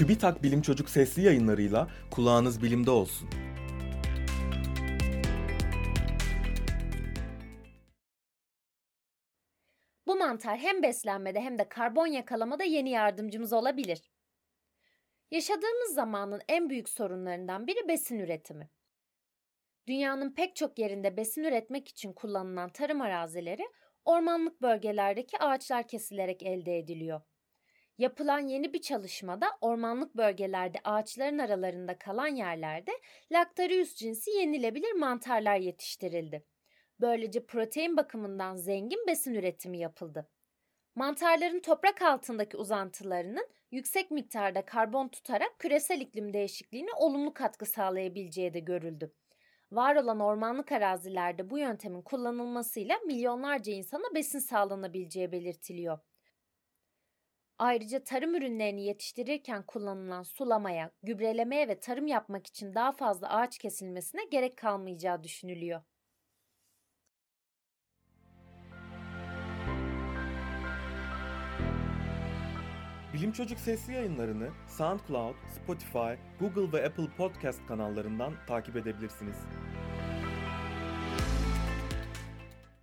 TÜBİTAK Bilim Çocuk sesli yayınlarıyla kulağınız bilimde olsun. Bu mantar hem beslenmede hem de karbon yakalamada yeni yardımcımız olabilir. Yaşadığımız zamanın en büyük sorunlarından biri besin üretimi. Dünyanın pek çok yerinde besin üretmek için kullanılan tarım arazileri ormanlık bölgelerdeki ağaçlar kesilerek elde ediliyor. Yapılan yeni bir çalışmada ormanlık bölgelerde ağaçların aralarında kalan yerlerde Lactarius cinsi yenilebilir mantarlar yetiştirildi. Böylece protein bakımından zengin besin üretimi yapıldı. Mantarların toprak altındaki uzantılarının yüksek miktarda karbon tutarak küresel iklim değişikliğine olumlu katkı sağlayabileceği de görüldü. Var olan ormanlık arazilerde bu yöntemin kullanılmasıyla milyonlarca insana besin sağlanabileceği belirtiliyor. Ayrıca tarım ürünlerini yetiştirirken kullanılan sulamaya, gübrelemeye ve tarım yapmak için daha fazla ağaç kesilmesine gerek kalmayacağı düşünülüyor. Bilim Çocuk sesli yayınlarını SoundCloud, Spotify, Google ve Apple Podcast kanallarından takip edebilirsiniz.